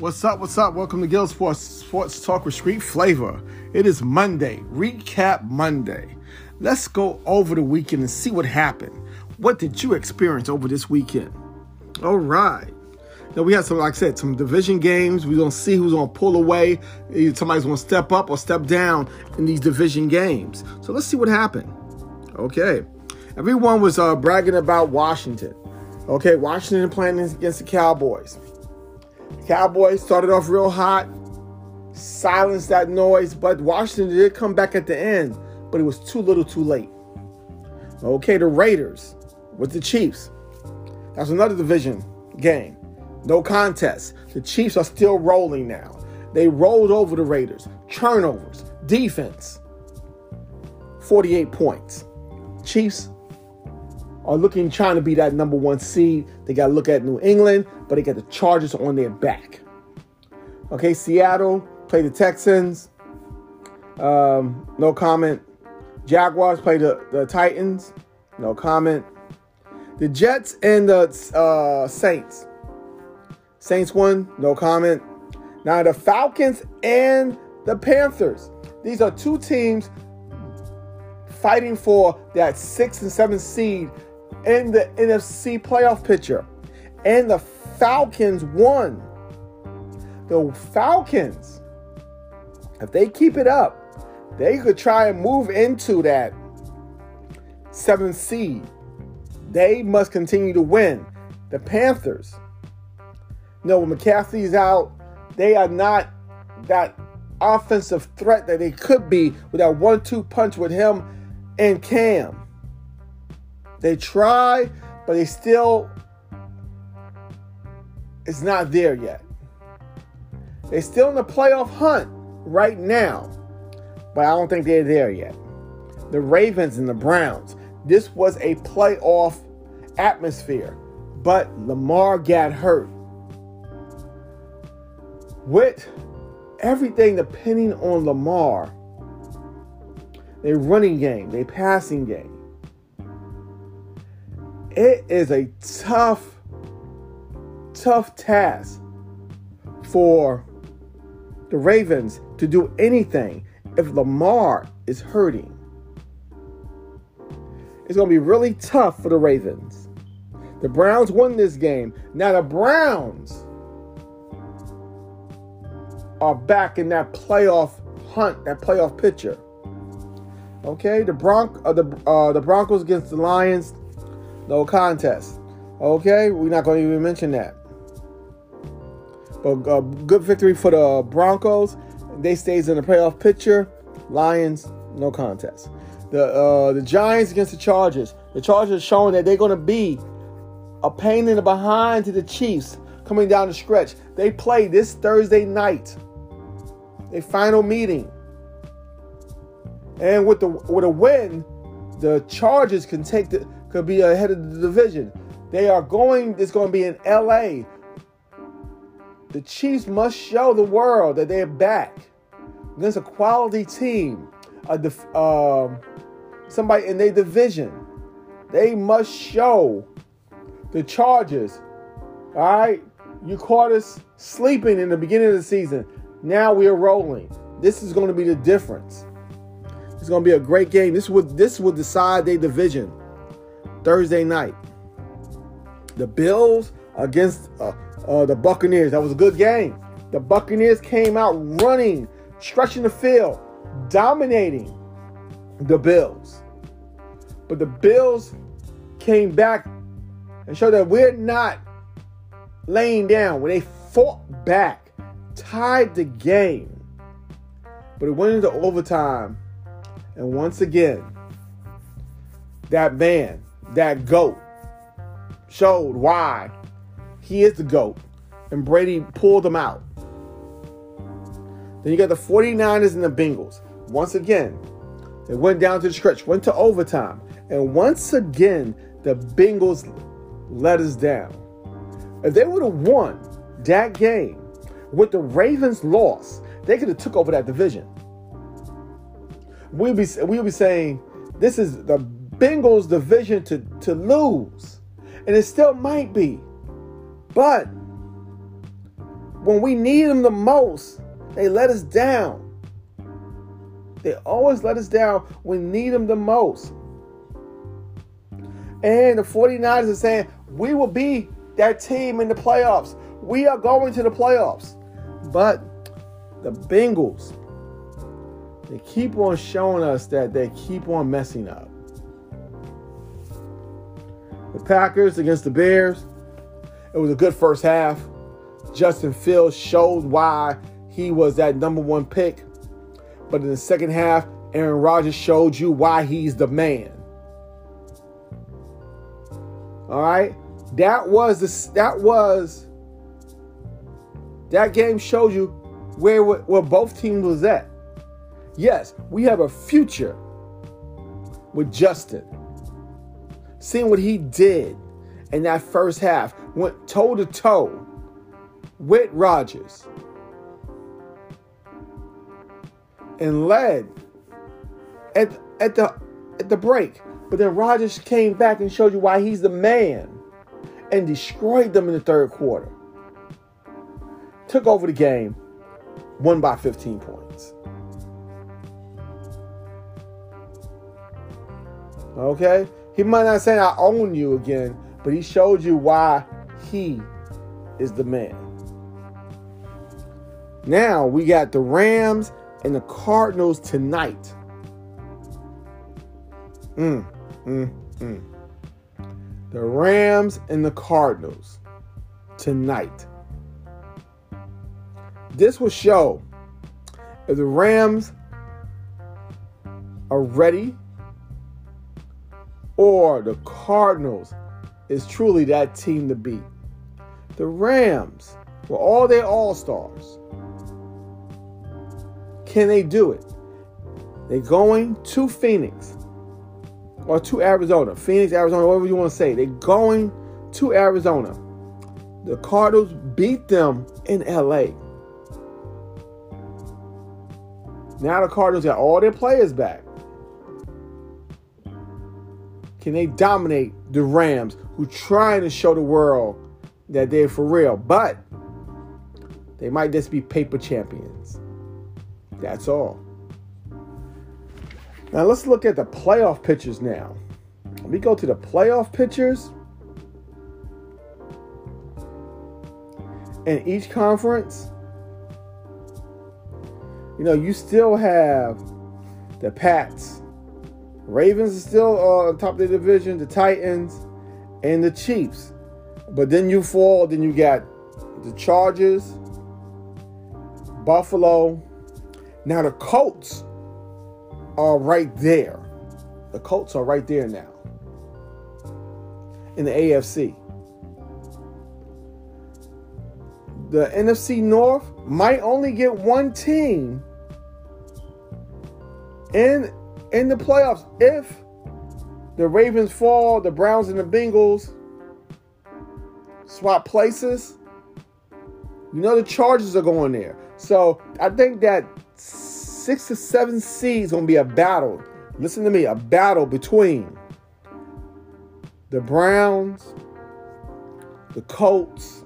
What's up? What's up? Welcome to Gill Sports Sports Talk with Street Flavor. It is Monday, recap Monday. Let's go over the weekend and see what happened. What did you experience over this weekend? All right. Now we had some, like I said, some division games. We're gonna see who's gonna pull away. Either somebody's gonna step up or step down in these division games. So let's see what happened. Okay. Everyone was uh, bragging about Washington. Okay, Washington playing against the Cowboys. Cowboys started off real hot, silenced that noise, but Washington did come back at the end, but it was too little too late. Okay, the Raiders with the Chiefs. That's another division game. No contest. The Chiefs are still rolling now. They rolled over the Raiders. Turnovers, defense. 48 points. Chiefs are looking trying to be that number one seed. They got to look at New England, but they got the Chargers on their back. Okay, Seattle play the Texans. Um, no comment. Jaguars play the, the Titans. No comment. The Jets and the uh, Saints. Saints won. No comment. Now the Falcons and the Panthers. These are two teams fighting for that six and seven seed in the NFC playoff picture. And the Falcons won. The Falcons, if they keep it up, they could try and move into that seventh seed. They must continue to win. The Panthers, you know, when McCaffrey's out, they are not that offensive threat that they could be with that one two punch with him and Cam. They try, but they still, it's not there yet. They're still in the playoff hunt right now, but I don't think they're there yet. The Ravens and the Browns, this was a playoff atmosphere, but Lamar got hurt. With everything depending on Lamar, their running game, their passing game, it is a tough, tough task for the Ravens to do anything if Lamar is hurting. It's going to be really tough for the Ravens. The Browns won this game. Now the Browns are back in that playoff hunt, that playoff picture. Okay, the Bronc, uh, the uh, the Broncos against the Lions. No contest. Okay, we're not going to even mention that. But uh, good victory for the Broncos. They stays in the playoff picture. Lions, no contest. The uh, the Giants against the Chargers. The Chargers showing that they're going to be a pain in the behind to the Chiefs coming down the stretch. They play this Thursday night. A final meeting. And with the with a win, the Chargers can take the could be ahead of the division. They are going, it's going to be in LA. The Chiefs must show the world that they're back against a quality team, a def, uh, somebody in their division. They must show the Chargers. All right, you caught us sleeping in the beginning of the season. Now we are rolling. This is going to be the difference. It's going to be a great game. This would this would decide their division. Thursday night. The Bills against uh, uh, the Buccaneers. That was a good game. The Buccaneers came out running, stretching the field, dominating the Bills. But the Bills came back and showed that we're not laying down. When they fought back, tied the game. But it went into overtime. And once again, that man, that GOAT showed why he is the GOAT. And Brady pulled them out. Then you got the 49ers and the Bengals. Once again, they went down to the stretch, went to overtime. And once again, the Bengals let us down. If they would have won that game with the Ravens loss, they could have took over that division. We'll be, we'd be saying this is the Bengals division to, to lose. And it still might be. But when we need them the most, they let us down. They always let us down when we need them the most. And the 49ers are saying, we will be that team in the playoffs. We are going to the playoffs. But the Bengals, they keep on showing us that they keep on messing up. The Packers against the Bears, it was a good first half. Justin Fields showed why he was that number one pick. But in the second half, Aaron Rodgers showed you why he's the man. All right? That was the that was that game showed you where where both teams was at. Yes, we have a future with Justin. Seeing what he did in that first half, went toe to toe with Rodgers and led at, at the at the break. But then Rodgers came back and showed you why he's the man and destroyed them in the third quarter. Took over the game, won by 15 points. Okay? He might not say I own you again, but he showed you why he is the man. Now we got the Rams and the Cardinals tonight. Mm, mm, mm. The Rams and the Cardinals tonight. This will show if the Rams are ready or the Cardinals is truly that team to beat. The Rams, with all their all stars, can they do it? They're going to Phoenix or to Arizona. Phoenix, Arizona, whatever you want to say. They're going to Arizona. The Cardinals beat them in LA. Now the Cardinals got all their players back. Can they dominate the Rams, who trying to show the world that they're for real? But they might just be paper champions. That's all. Now let's look at the playoff pictures now. Let me go to the playoff pictures. In each conference, you know, you still have the Pats. Ravens are still uh, on top of the division, the Titans, and the Chiefs. But then you fall, then you got the Chargers, Buffalo, now the Colts are right there. The Colts are right there now in the AFC. The NFC North might only get one team in in the playoffs if the Ravens fall, the Browns and the Bengals swap places. You know the Chargers are going there. So I think that six to seven seeds gonna be a battle. Listen to me, a battle between the Browns, the Colts,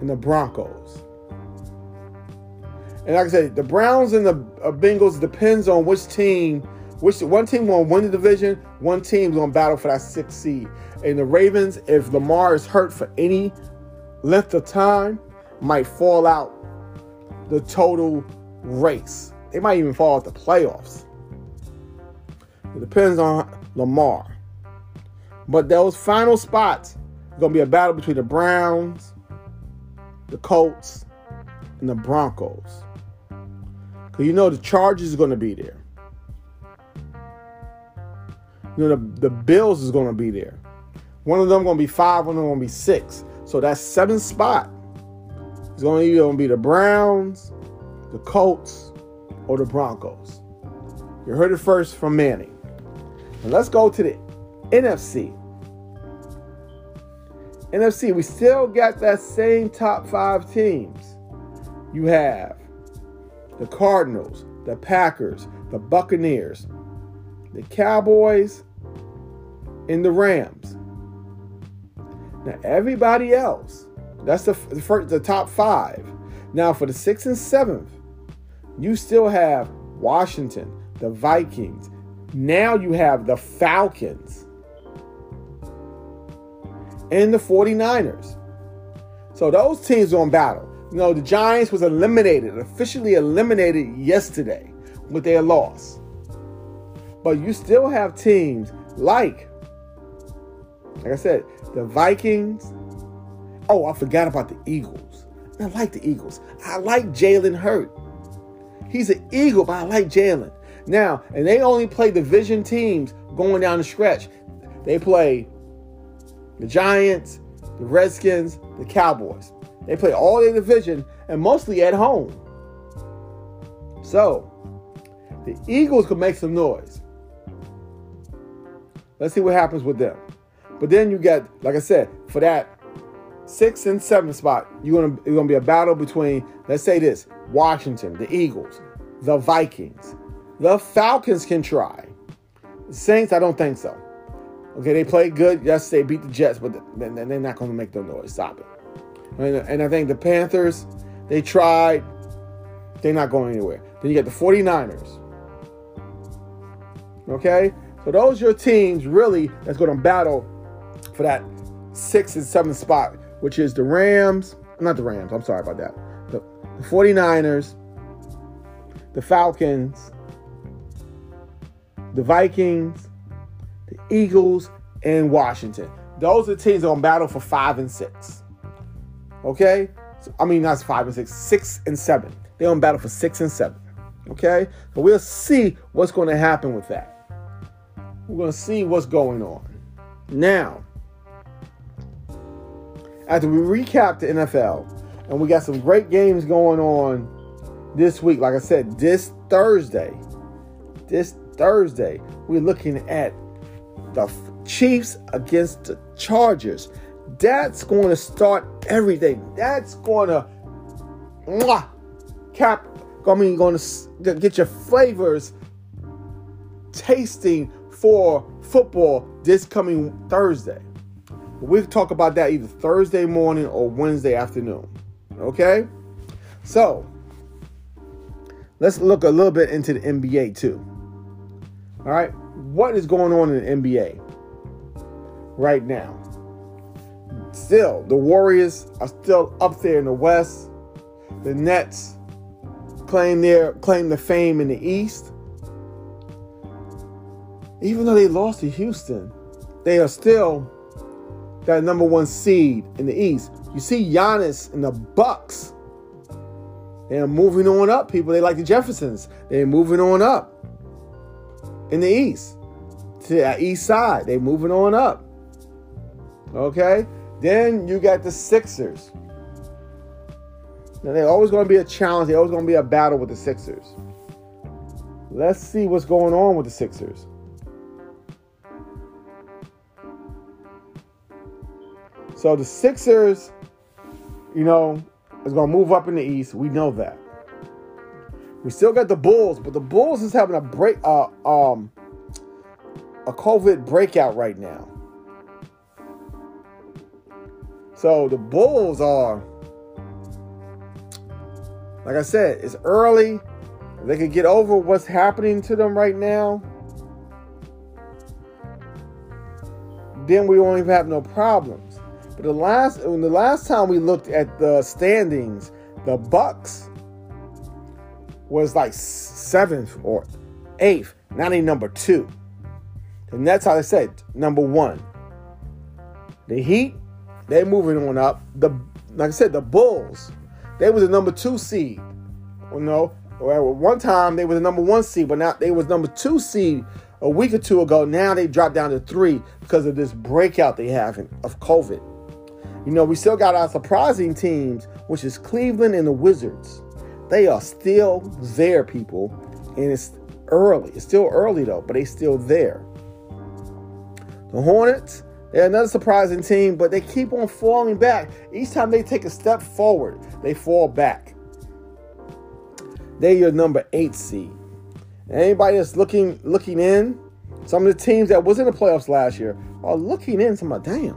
and the Broncos. And like I said, the Browns and the uh, Bengals depends on which team, which one team will win the division, one team's gonna battle for that sixth seed. And the Ravens, if Lamar is hurt for any length of time, might fall out the total race. They might even fall out the playoffs. It depends on Lamar. But those final spots to be a battle between the Browns, the Colts, and the Broncos. Because you know the Chargers is going to be there. You know the, the Bills is going to be there. One of them going to be five, one of them going to be six. So that's seven spot it's going to be the Browns, the Colts, or the Broncos. You heard it first from Manny. And let's go to the NFC. NFC, we still got that same top five teams. You have the Cardinals, the Packers, the Buccaneers, the Cowboys, and the Rams. Now everybody else, that's the the, first, the top five. Now for the sixth and seventh, you still have Washington, the Vikings. Now you have the Falcons and the 49ers. So those teams are on battle. You know, the Giants was eliminated, officially eliminated yesterday with their loss. But you still have teams like, like I said, the Vikings. Oh, I forgot about the Eagles. I like the Eagles. I like Jalen Hurt. He's an Eagle, but I like Jalen. Now, and they only play division teams going down the stretch. They play the Giants, the Redskins, the Cowboys. They play all their division and mostly at home. So, the Eagles could make some noise. Let's see what happens with them. But then you get, like I said, for that six and seven spot, you're gonna gonna be a battle between, let's say this, Washington, the Eagles, the Vikings, the Falcons can try. Saints, I don't think so. Okay, they played good Yes, they beat the Jets, but then they're not to make no noise. Stop it. And, I think the Panthers, they tried. They're not going anywhere. Then you get the 49ers. Okay? So those are your teams really that's going to battle for that six and seven spot, which is the Rams. Not the Rams, I'm sorry about that. The, the 49ers, the Falcons, the Vikings, the Eagles, and Washington. Those are the teams that are on battle for five and six. Okay? So, I mean, that's five and six, six and seven. They're on battle for six and seven. Okay? So we'll see what's going to happen with that. We're going to see what's going on. Now, after we recap the NFL, and we got some great games going on this week, like I said, this Thursday, this Thursday, we're looking at the Chiefs against the Chargers. That's going to start everything. That's going to mwah, cap. I mean, going to get your flavors tasting for football this coming Thursday. We'll talk about that either Thursday morning or Wednesday afternoon. Okay? So, let's look a little bit into the NBA too. All right? What is going on in the NBA right now? Still, the Warriors are still up there in the West. The Nets claim their claim the fame in the East. Even though they lost to Houston, they are still that number one seed in the East. You see Giannis and the Bucks. They're moving on up, people. They like the Jeffersons. They're moving on up in the East to the East Side. They're moving on up. Okay? Then you got the Sixers. Now, they're always going to be a challenge. They're always going to be a battle with the Sixers. Let's see what's going on with the Sixers. So the Sixers, you know, is going to move up in the East. We know that. We still got the Bulls, but the Bulls is having a break, uh, um, a COVID breakout right now. So the Bulls are, like I said, it's early. They could get over what's happening to them right now, then we won't even have no problems. But the last when the last time we looked at the standings, the Bucks was like seventh or eighth, not even number two. And that's how I said number one. The Heat, they're moving on up. The like I said, the Bulls, they was the number two seed. You know, well, one time they were the number one seed, but now they was number two seed a week or two ago. Now they dropped down to three because of this breakout they have of COVID. You know, we still got our surprising teams, which is Cleveland and the Wizards. They are still there, people. And it's early. It's still early, though, but they still there. The Hornets, they're another surprising team, but they keep on falling back. Each time they take a step forward, they fall back. They're your number eight seed. anybody that's looking looking in, some of the teams that was in the playoffs last year are looking in. Some damn,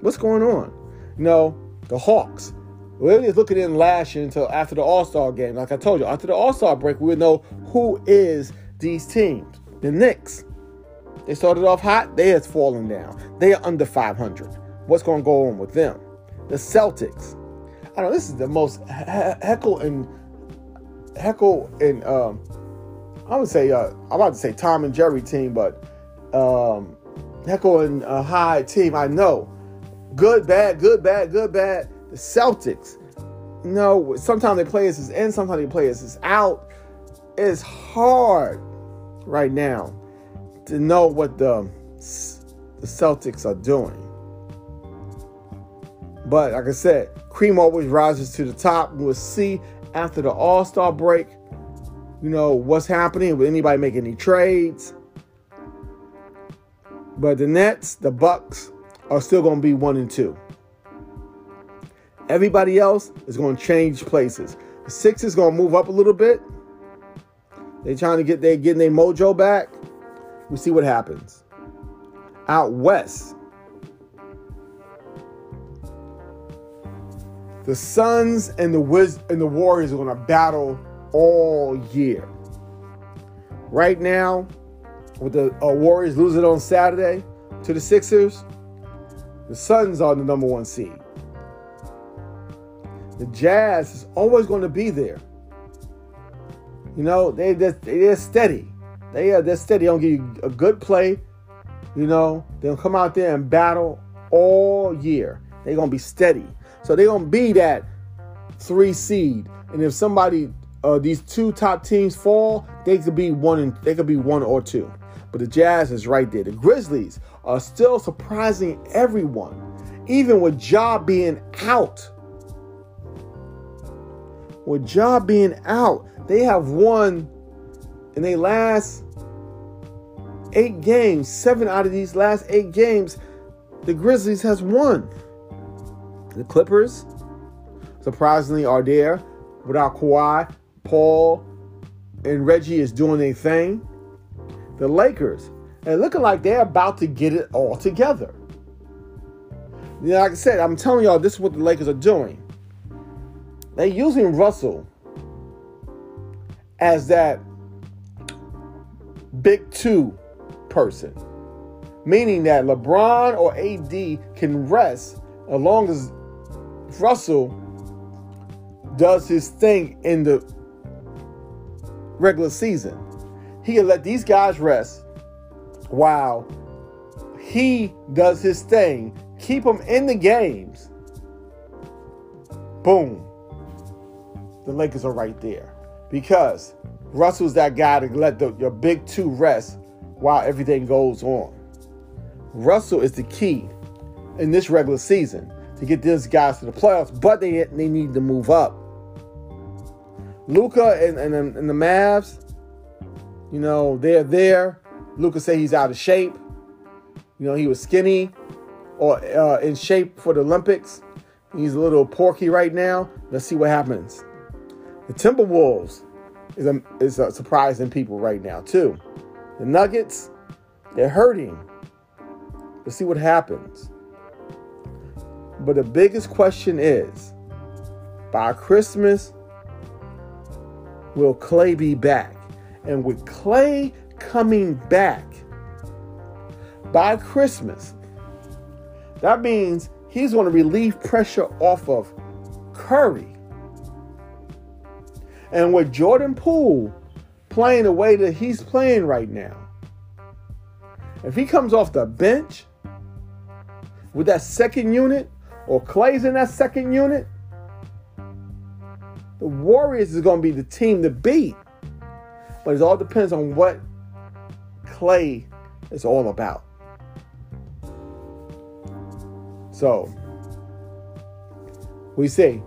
What's going on? Know, the Hawks. We are just looking in last year until after the All Star game. Like I told you, after the All Star break, we would know who is these teams. The Knicks. They started off hot. They has fallen down. They are under 500. What's going to go on with them? The Celtics. I know this is the most he- heckle and heckle and um, I would say uh, I'm about to say Tom and Jerry team, but um, heckle and uh, high team. I know. Good, bad, good, bad, good, bad. The Celtics. Know, sometimes they play us as in, sometimes they play us is out. It's hard right now to know what the the Celtics are doing. But like I said, cream always rises to the top. We'll see after the All Star break, you know, what's happening. Will anybody make any trades? But the Nets, the Bucks are still going to be one and two. Everybody else is going to change places. The Sixers going to move up a little bit. They trying to get they getting their mojo back. We see what happens. Out west, the Suns and the Wiz and the Warriors are going to battle all year. Right now, with the uh, Warriors losing on Saturday to the Sixers, the Suns are the number one seed. The Jazz is always going to be there. You know, they they're steady. They are they're steady. They don't give you a good play. You know, they'll come out there and battle all year. They're gonna be steady. So they're gonna be that three seed. And if somebody uh, these two top teams fall, they could be one and they could be one or two. But the Jazz is right there. The Grizzlies are still surprising everyone, even with Ja being out. With Ja being out, they have won in their last eight games. Seven out of these last eight games, the Grizzlies has won. The Clippers, surprisingly, are there without Kawhi. Paul and Reggie is doing their thing. The Lakers, and looking like they're about to get it all together. You know, like I said, I'm telling y'all, this is what the Lakers are doing. They're using Russell as that big two person, meaning that LeBron or AD can rest as long as Russell does his thing in the regular season. He can let these guys rest while he does his thing, keep them in the games. Boom. The Lakers are right there because Russell's that guy to let the, your big two rest while everything goes on. Russell is the key in this regular season to get these guys to the playoffs, but they they need to move up. Luka and, and, and the Mavs, you know, they're there. Luka say he's out of shape. You know, he was skinny or uh, in shape for the Olympics. He's a little porky right now. Let's see what happens. The Timberwolves is, a, is a surprising people right now, too. The Nuggets, they're hurting. Let's see what happens. But the biggest question is by Christmas, will Clay be back? And with Clay coming back by Christmas, that means he's going to relieve pressure off of Curry. And with Jordan Poole playing the way that he's playing right now, if he comes off the bench with that second unit, or Clay's in that second unit, the Warriors is going to be the team to beat. But it all depends on what Clay is all about. So, we see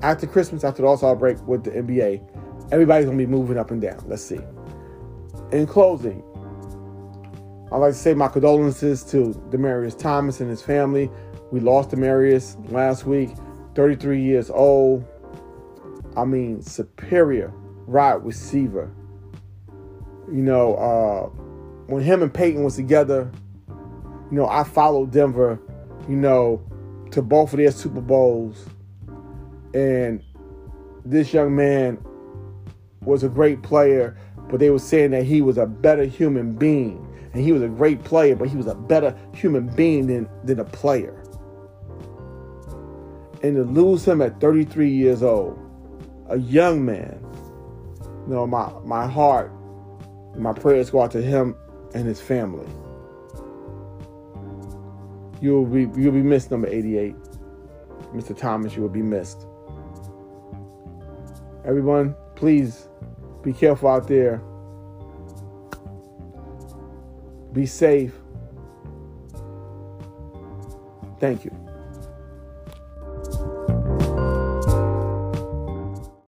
after Christmas, after the All Star break with the NBA, everybody's to be moving up and down. Let's see. In closing, I'd like to say my condolences to Demaryius Thomas and his family. We lost Demaryius last week, 33 years old. I mean, superior wide receiver. You know, uh, when him and Peyton was together, you know, I followed Denver, you know, to both of their Super Bowls. And this young man was a great player, but they were saying that he was a better human being. And he was a great player, but he was a better human being than, than a player. And to lose him at 33 years old, a young man, you know, my, my heart, my prayers go out to him and his family. You'll be you'll be missed, number 88. Mr. Thomas, you will be missed. Everyone, please be careful out there. Be safe. Thank you.